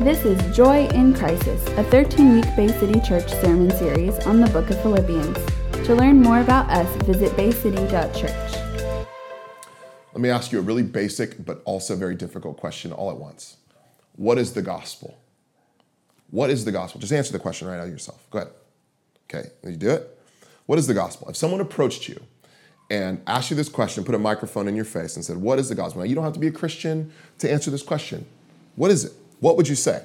This is Joy in Crisis, a 13 week Bay City Church sermon series on the book of Philippians. To learn more about us, visit baycity.church. Let me ask you a really basic but also very difficult question all at once. What is the gospel? What is the gospel? Just answer the question right out yourself. Go ahead. Okay, you do it? What is the gospel? If someone approached you and asked you this question, put a microphone in your face and said, What is the gospel? Now, you don't have to be a Christian to answer this question. What is it? What would you say?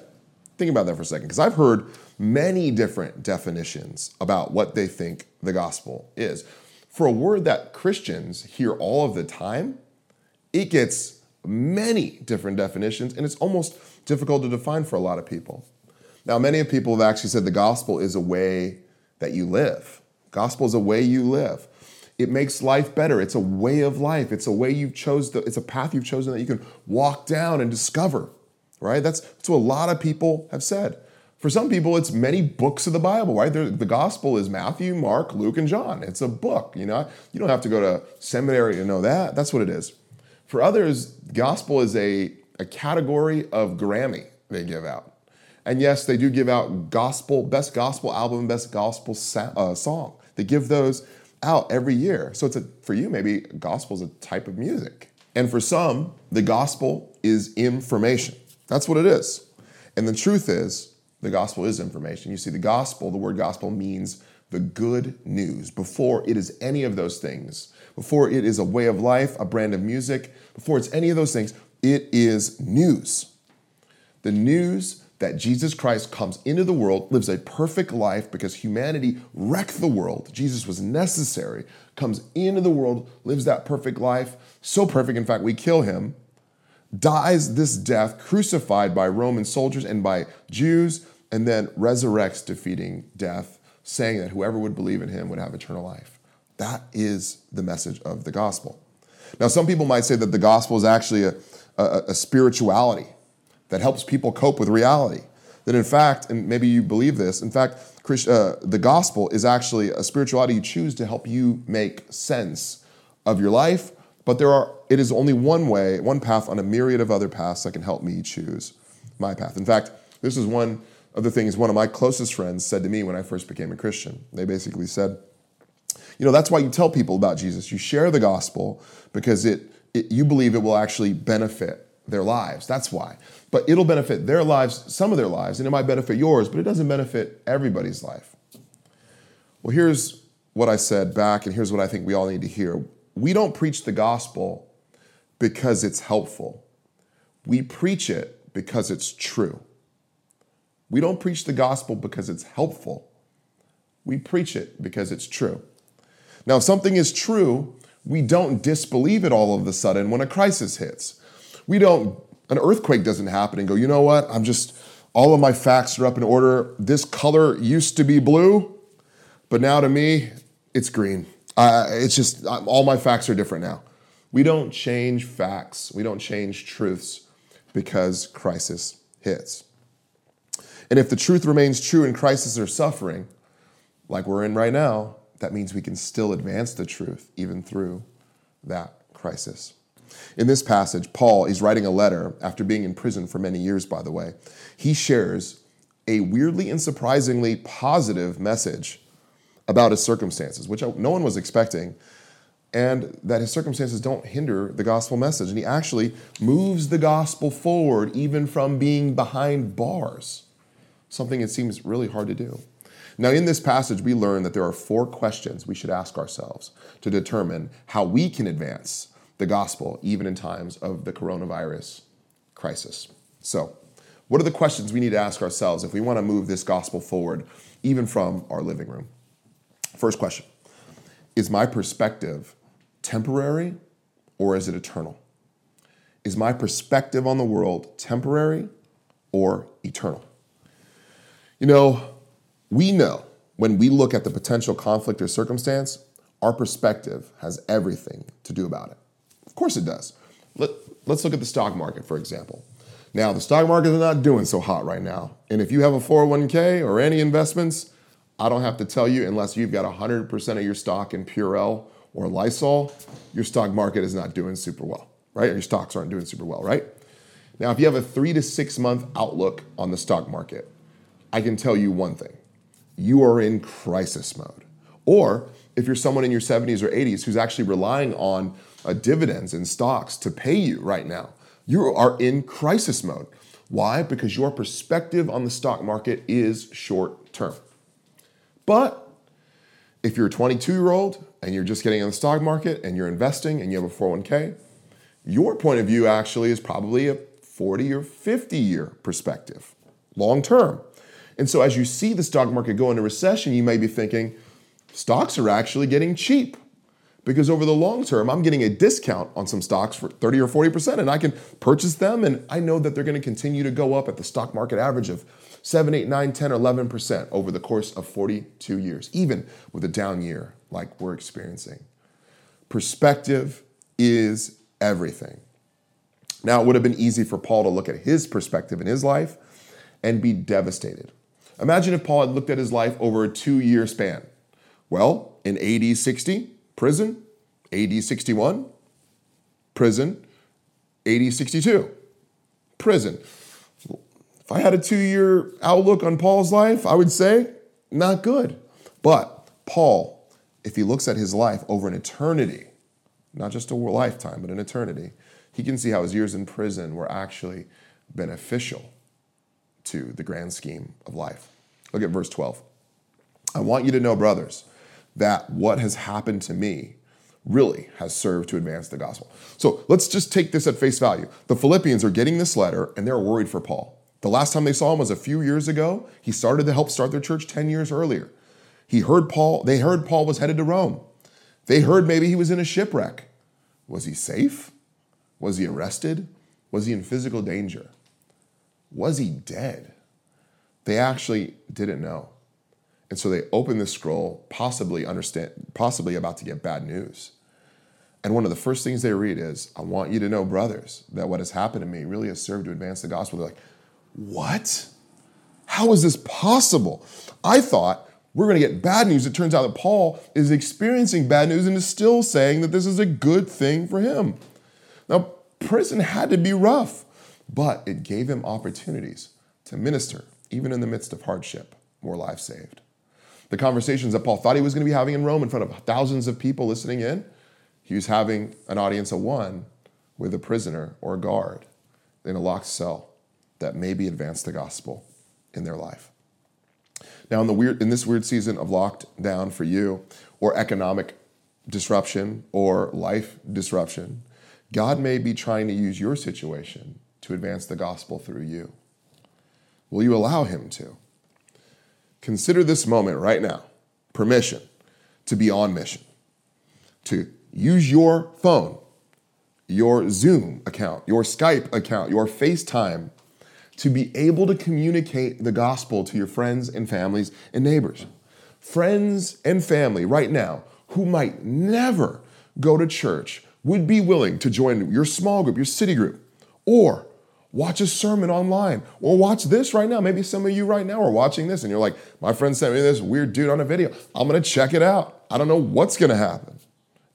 Think about that for a second, because I've heard many different definitions about what they think the gospel is. For a word that Christians hear all of the time, it gets many different definitions, and it's almost difficult to define for a lot of people. Now, many of people have actually said the gospel is a way that you live. Gospel is a way you live. It makes life better. It's a way of life. It's a way you've chosen. It's a path you've chosen that you can walk down and discover right? That's, that's what a lot of people have said. For some people, it's many books of the Bible, right? the gospel is Matthew, Mark, Luke, and John. It's a book, you know. You don't have to go to seminary to know that. That's what it is. For others, gospel is a, a category of Grammy they give out. And yes, they do give out gospel, best gospel album, best gospel sa- uh, song. They give those out every year. So it's a, for you, maybe gospel is a type of music. And for some, the gospel is information. That's what it is. And the truth is, the gospel is information. You see, the gospel, the word gospel means the good news before it is any of those things, before it is a way of life, a brand of music, before it's any of those things, it is news. The news that Jesus Christ comes into the world, lives a perfect life because humanity wrecked the world. Jesus was necessary, comes into the world, lives that perfect life, so perfect, in fact, we kill him dies this death, crucified by Roman soldiers and by Jews, and then resurrects, defeating death, saying that whoever would believe in him would have eternal life. That is the message of the gospel. Now, some people might say that the gospel is actually a, a, a spirituality that helps people cope with reality. That in fact, and maybe you believe this, in fact, uh, the gospel is actually a spirituality you choose to help you make sense of your life but there are, it is only one way, one path on a myriad of other paths that can help me choose my path. In fact, this is one of the things one of my closest friends said to me when I first became a Christian. They basically said, you know, that's why you tell people about Jesus. You share the gospel because it, it you believe it will actually benefit their lives. That's why. But it'll benefit their lives, some of their lives, and it might benefit yours, but it doesn't benefit everybody's life. Well, here's what I said back, and here's what I think we all need to hear we don't preach the gospel because it's helpful. We preach it because it's true. We don't preach the gospel because it's helpful. We preach it because it's true. Now, if something is true, we don't disbelieve it all of a sudden when a crisis hits. We don't, an earthquake doesn't happen and go, you know what, I'm just, all of my facts are up in order. This color used to be blue, but now to me, it's green. Uh, it's just all my facts are different now. We don't change facts, we don't change truths because crisis hits. And if the truth remains true in crisis or suffering, like we're in right now, that means we can still advance the truth even through that crisis. In this passage, Paul is writing a letter after being in prison for many years, by the way. He shares a weirdly and surprisingly positive message about his circumstances, which no one was expecting, and that his circumstances don't hinder the gospel message. And he actually moves the gospel forward even from being behind bars, something it seems really hard to do. Now, in this passage, we learn that there are four questions we should ask ourselves to determine how we can advance the gospel even in times of the coronavirus crisis. So, what are the questions we need to ask ourselves if we want to move this gospel forward, even from our living room? First question Is my perspective temporary or is it eternal? Is my perspective on the world temporary or eternal? You know, we know when we look at the potential conflict or circumstance, our perspective has everything to do about it. Of course it does. Let, us look at the stock market, for example. Now, the stock market is not doing so hot right now. And if you have a 401k or any investments, I don't have to tell you, unless you've got 100% of your stock in Purell or Lysol, your stock market is not doing super well, right? Your stocks aren't doing super well, right? Now, if you have a three to six month outlook on the stock market, I can tell you one thing you are in crisis mode. Or if you're someone in your 70s or 80s who's actually relying on uh, dividends and stocks to pay you right now, you are in crisis mode. Why? Because your perspective on the stock market is short term. But if you're a 22 year old and you're just getting in the stock market and you're investing and you have a 401k, your point of view actually is probably a 40 or 50 year perspective, long term. And so as you see the stock market go into recession, you may be thinking, stocks are actually getting cheap because over the long term, I'm getting a discount on some stocks for 30 or 40%, and I can purchase them, and I know that they're going to continue to go up at the stock market average of 7, 8, 9, 10, or 11% over the course of 42 years, even with a down year like we're experiencing. Perspective is everything. Now, it would have been easy for Paul to look at his perspective in his life and be devastated. Imagine if Paul had looked at his life over a two year span. Well, in AD 60, prison, AD 61, prison, AD 62, prison. If I had a two year outlook on Paul's life, I would say not good. But Paul, if he looks at his life over an eternity, not just a lifetime, but an eternity, he can see how his years in prison were actually beneficial to the grand scheme of life. Look at verse 12. I want you to know, brothers, that what has happened to me really has served to advance the gospel. So let's just take this at face value. The Philippians are getting this letter and they're worried for Paul. The last time they saw him was a few years ago. He started to help start their church 10 years earlier. He heard Paul, they heard Paul was headed to Rome. They heard maybe he was in a shipwreck. Was he safe? Was he arrested? Was he in physical danger? Was he dead? They actually didn't know. And so they open this scroll, possibly understand, possibly about to get bad news. And one of the first things they read is, I want you to know, brothers, that what has happened to me really has served to advance the gospel. They're like, What? How is this possible? I thought we're going to get bad news. It turns out that Paul is experiencing bad news and is still saying that this is a good thing for him. Now, prison had to be rough, but it gave him opportunities to minister, even in the midst of hardship, more lives saved. The conversations that Paul thought he was going to be having in Rome in front of thousands of people listening in, he was having an audience of one with a prisoner or a guard in a locked cell that maybe advanced the gospel in their life. Now, in, the weird, in this weird season of locked down for you, or economic disruption, or life disruption, God may be trying to use your situation to advance the gospel through you. Will you allow Him to? Consider this moment right now permission to be on mission, to use your phone, your Zoom account, your Skype account, your FaceTime to be able to communicate the gospel to your friends and families and neighbors. Friends and family right now who might never go to church would be willing to join your small group, your city group, or watch a sermon online, or watch this right now. Maybe some of you right now are watching this and you're like, my friend sent me this weird dude on a video. I'm gonna check it out. I don't know what's gonna happen.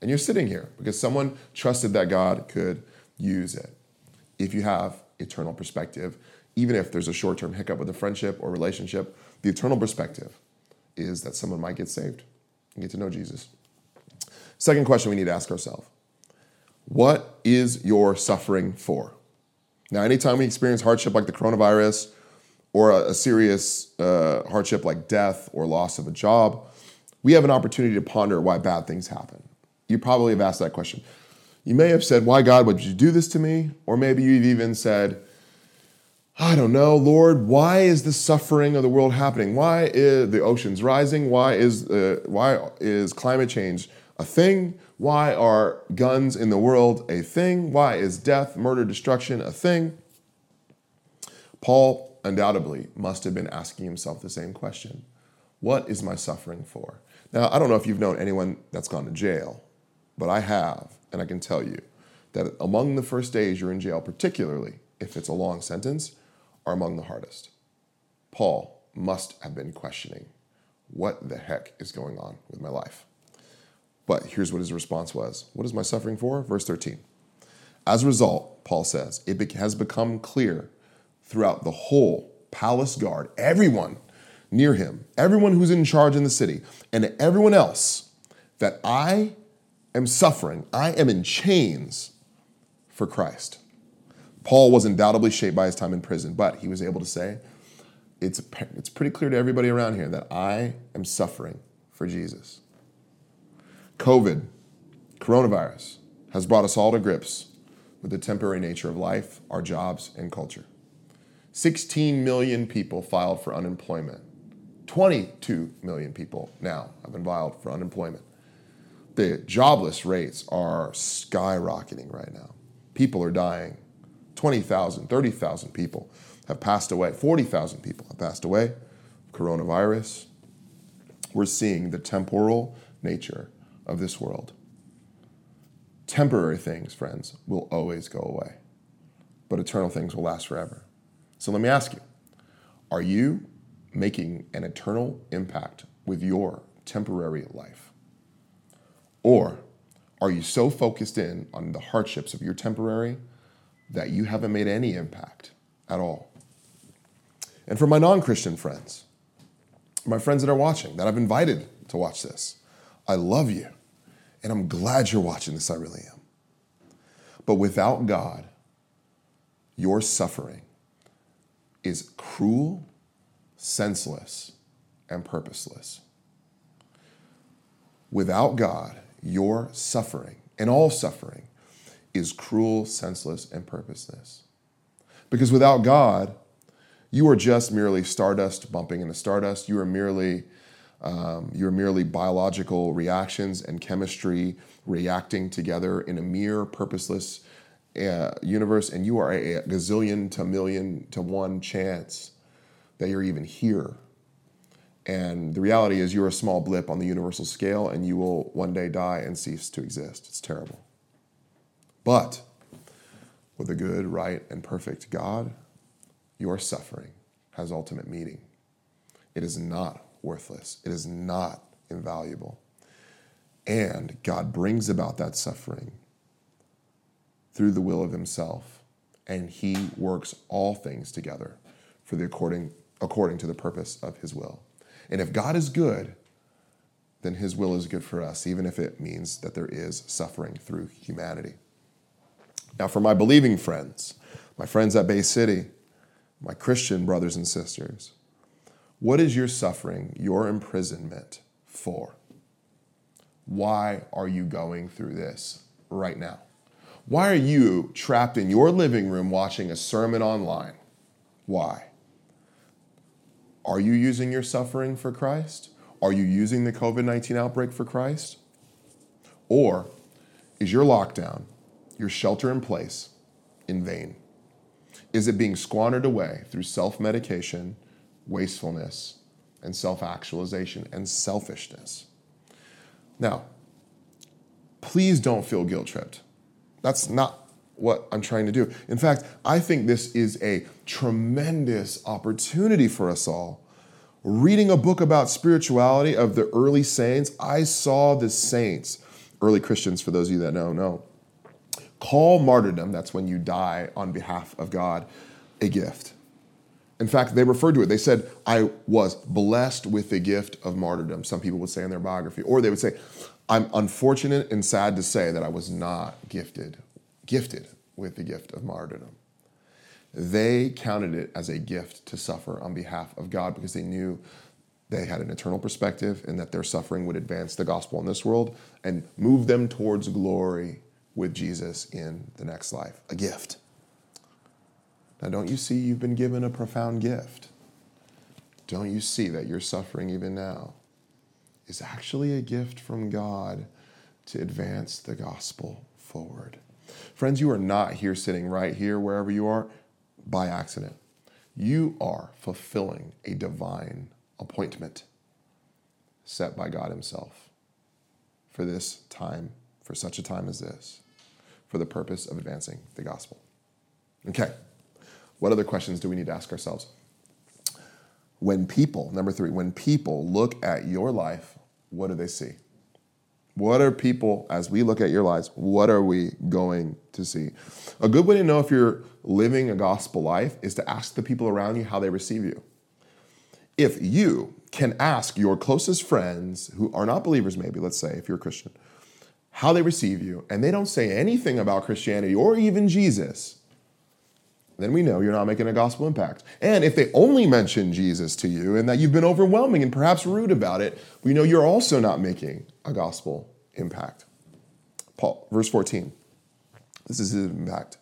And you're sitting here because someone trusted that God could use it. If you have eternal perspective, even if there's a short term hiccup with a friendship or relationship, the eternal perspective is that someone might get saved and get to know Jesus. Second question we need to ask ourselves What is your suffering for? Now, anytime we experience hardship like the coronavirus or a, a serious uh, hardship like death or loss of a job, we have an opportunity to ponder why bad things happen. You probably have asked that question. You may have said, Why, God, would you do this to me? Or maybe you've even said, I don't know, Lord, why is the suffering of the world happening? Why is the oceans rising? Why is, uh, why is climate change a thing? Why are guns in the world a thing? Why is death, murder, destruction a thing? Paul undoubtedly must have been asking himself the same question What is my suffering for? Now, I don't know if you've known anyone that's gone to jail, but I have, and I can tell you that among the first days you're in jail, particularly if it's a long sentence, are among the hardest. Paul must have been questioning what the heck is going on with my life. But here's what his response was What is my suffering for? Verse 13. As a result, Paul says, it has become clear throughout the whole palace guard, everyone near him, everyone who's in charge in the city, and everyone else, that I am suffering, I am in chains for Christ. Paul was undoubtedly shaped by his time in prison, but he was able to say, it's, it's pretty clear to everybody around here that I am suffering for Jesus. COVID, coronavirus, has brought us all to grips with the temporary nature of life, our jobs, and culture. 16 million people filed for unemployment. 22 million people now have been filed for unemployment. The jobless rates are skyrocketing right now. People are dying. 20,000, 30,000 people have passed away. 40,000 people have passed away. Coronavirus. We're seeing the temporal nature of this world. Temporary things, friends, will always go away, but eternal things will last forever. So let me ask you are you making an eternal impact with your temporary life? Or are you so focused in on the hardships of your temporary that you haven't made any impact at all? And for my non Christian friends, my friends that are watching, that I've invited to watch this, I love you. And I'm glad you're watching this, I really am. But without God, your suffering is cruel, senseless, and purposeless. Without God, your suffering, and all suffering, is cruel, senseless, and purposeless. Because without God, you are just merely stardust bumping into stardust. You are merely um, you're merely biological reactions and chemistry reacting together in a mere purposeless uh, universe, and you are a, gazillion to million to one chance that you're even here. And the reality is, you're a small blip on the universal scale, and you will one day die and cease to exist. It's terrible. But with a good, right, and perfect God, your suffering has ultimate meaning. It is not worthless, it is not invaluable. And God brings about that suffering through the will of Himself, and He works all things together for the according, according to the purpose of His will. And if God is good, then His will is good for us, even if it means that there is suffering through humanity. Now, for my believing friends, my friends at Bay City, my Christian brothers and sisters, what is your suffering, your imprisonment for? Why are you going through this right now? Why are you trapped in your living room watching a sermon online? Why? Are you using your suffering for Christ? Are you using the COVID 19 outbreak for Christ? Or is your lockdown, your shelter in place, in vain? Is it being squandered away through self medication, wastefulness, and self actualization and selfishness? Now, please don't feel guilt tripped. That's not what I'm trying to do. In fact, I think this is a tremendous opportunity for us all. Reading a book about spirituality of the early saints, I saw the saints, early Christians, for those of you that know, know, call martyrdom, that's when you die on behalf of God, a gift. In fact, they referred to it. They said, I was blessed with the gift of martyrdom, some people would say in their biography. Or they would say, I'm unfortunate and sad to say that I was not gifted, gifted with the gift of martyrdom. They counted it as a gift to suffer on behalf of God because they knew they had an eternal perspective and that their suffering would advance the gospel in this world and move them towards glory with Jesus in the next life. A gift. Now, don't you see you've been given a profound gift? Don't you see that your suffering even now is actually a gift from God to advance the gospel forward? Friends, you are not here sitting right here, wherever you are, by accident. You are fulfilling a divine appointment set by God Himself for this time, for such a time as this, for the purpose of advancing the gospel. Okay. What other questions do we need to ask ourselves? When people, number three, when people look at your life, what do they see? What are people, as we look at your lives, what are we going to see? A good way to know if you're living a gospel life is to ask the people around you how they receive you. If you can ask your closest friends who are not believers, maybe, let's say, if you're a Christian, how they receive you, and they don't say anything about Christianity or even Jesus, then we know you're not making a gospel impact. And if they only mention Jesus to you and that you've been overwhelming and perhaps rude about it, we know you're also not making a gospel impact. Paul, verse 14. This is his impact.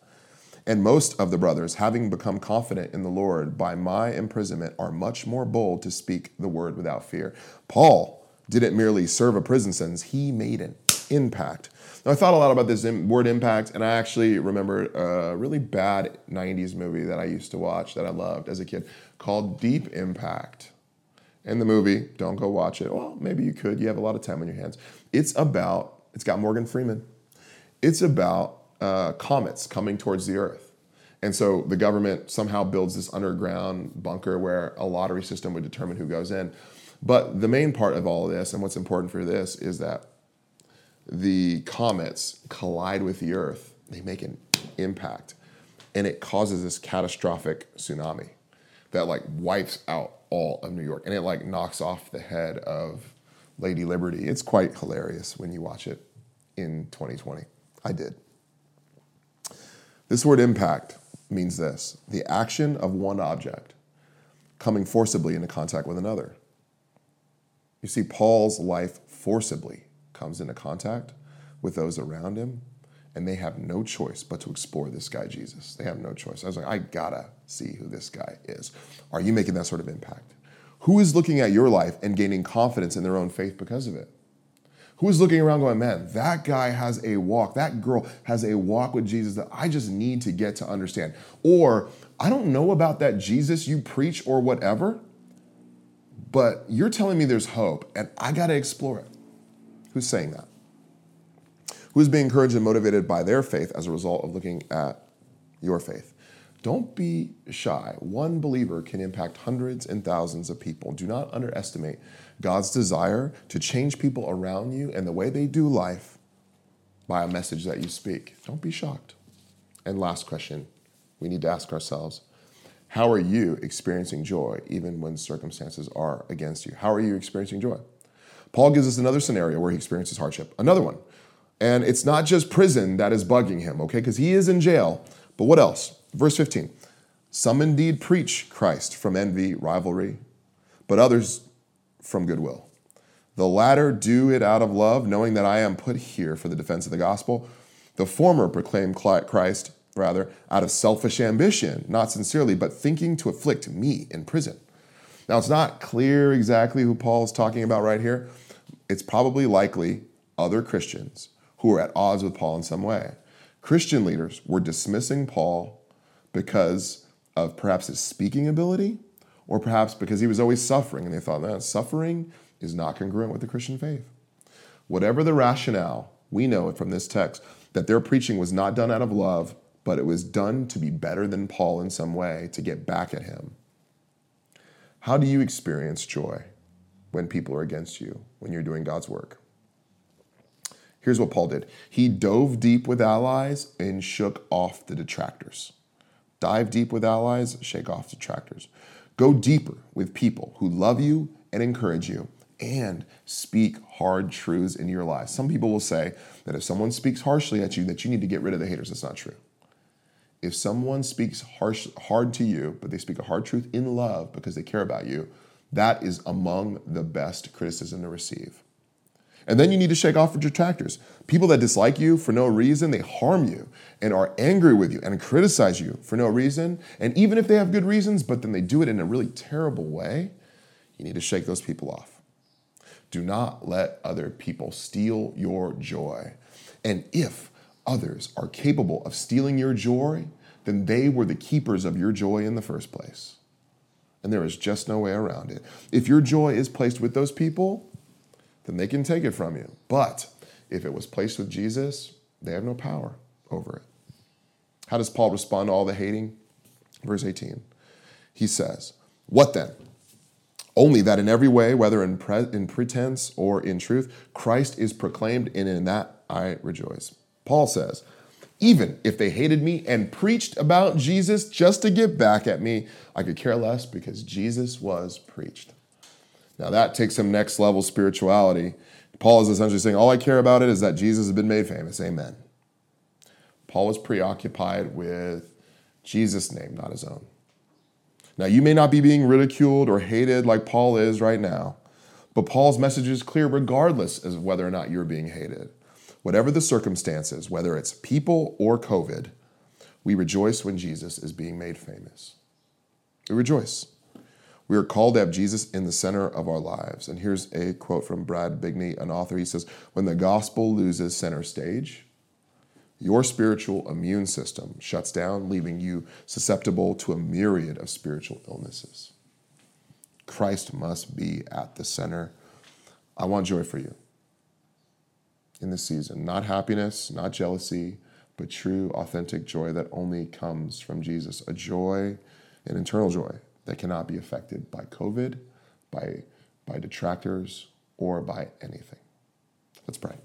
And most of the brothers, having become confident in the Lord by my imprisonment, are much more bold to speak the word without fear. Paul didn't merely serve a prison sentence, he made an impact. I thought a lot about this word impact, and I actually remember a really bad 90s movie that I used to watch that I loved as a kid called Deep Impact. In the movie, don't go watch it. Well, maybe you could. You have a lot of time on your hands. It's about, it's got Morgan Freeman. It's about uh, comets coming towards the Earth. And so the government somehow builds this underground bunker where a lottery system would determine who goes in. But the main part of all of this, and what's important for this, is that the comets collide with the Earth, they make an impact, and it causes this catastrophic tsunami that like wipes out all of New York, and it like knocks off the head of Lady Liberty. It's quite hilarious when you watch it in 2020. I did. This word impact means this the action of one object coming forcibly into contact with another. You see, Paul's life forcibly comes into contact with those around him, and they have no choice but to explore this guy, Jesus. They have no choice. I was like, I gotta see who this guy is. Are you making that sort of impact? Who is looking at your life and gaining confidence in their own faith because of it? Who is looking around going, man, that guy has a walk, that girl has a walk with Jesus that I just need to get to understand? Or I don't know about that Jesus you preach or whatever, but you're telling me there's hope and I gotta explore it. Who's saying that? Who's being encouraged and motivated by their faith as a result of looking at your faith? Don't be shy. One believer can impact hundreds and thousands of people. Do not underestimate God's desire to change people around you and the way they do life by a message that you speak. Don't be shocked. And last question we need to ask ourselves how are you experiencing joy even when circumstances are against you? How are you experiencing joy? Paul gives us another scenario where he experiences hardship, another one. And it's not just prison that is bugging him, okay? Because he is in jail. But what else? Verse 15 Some indeed preach Christ from envy, rivalry, but others from goodwill. The latter do it out of love, knowing that I am put here for the defense of the gospel. The former proclaim Christ, rather, out of selfish ambition, not sincerely, but thinking to afflict me in prison. Now, it's not clear exactly who Paul is talking about right here. It's probably likely other Christians who were at odds with Paul in some way. Christian leaders were dismissing Paul because of perhaps his speaking ability or perhaps because he was always suffering and they thought that suffering is not congruent with the Christian faith. Whatever the rationale, we know from this text that their preaching was not done out of love, but it was done to be better than Paul in some way, to get back at him. How do you experience joy when people are against you, when you're doing God's work? Here's what Paul did he dove deep with allies and shook off the detractors. Dive deep with allies, shake off detractors. Go deeper with people who love you and encourage you and speak hard truths in your life. Some people will say that if someone speaks harshly at you, that you need to get rid of the haters. That's not true. If someone speaks harsh, hard to you, but they speak a hard truth in love because they care about you, that is among the best criticism to receive. And then you need to shake off your detractors. People that dislike you for no reason, they harm you and are angry with you and criticize you for no reason. And even if they have good reasons, but then they do it in a really terrible way, you need to shake those people off. Do not let other people steal your joy. And if others are capable of stealing your joy, then they were the keepers of your joy in the first place. And there is just no way around it. If your joy is placed with those people, then they can take it from you. But if it was placed with Jesus, they have no power over it. How does Paul respond to all the hating? Verse 18. He says, What then? Only that in every way, whether in, pre- in pretense or in truth, Christ is proclaimed, and in that I rejoice. Paul says, even if they hated me and preached about Jesus just to get back at me, I could care less because Jesus was preached. Now that takes some next level spirituality. Paul is essentially saying, All I care about it is that Jesus has been made famous. Amen. Paul was preoccupied with Jesus' name, not his own. Now, you may not be being ridiculed or hated like Paul is right now, but Paul's message is clear regardless of whether or not you're being hated. Whatever the circumstances, whether it's people or COVID, we rejoice when Jesus is being made famous. We rejoice. We are called to have Jesus in the center of our lives. And here's a quote from Brad Bigney, an author. He says, When the gospel loses center stage, your spiritual immune system shuts down, leaving you susceptible to a myriad of spiritual illnesses. Christ must be at the center. I want joy for you in this season. Not happiness, not jealousy, but true, authentic joy that only comes from Jesus. A joy, an internal joy that cannot be affected by COVID, by, by detractors, or by anything. Let's pray.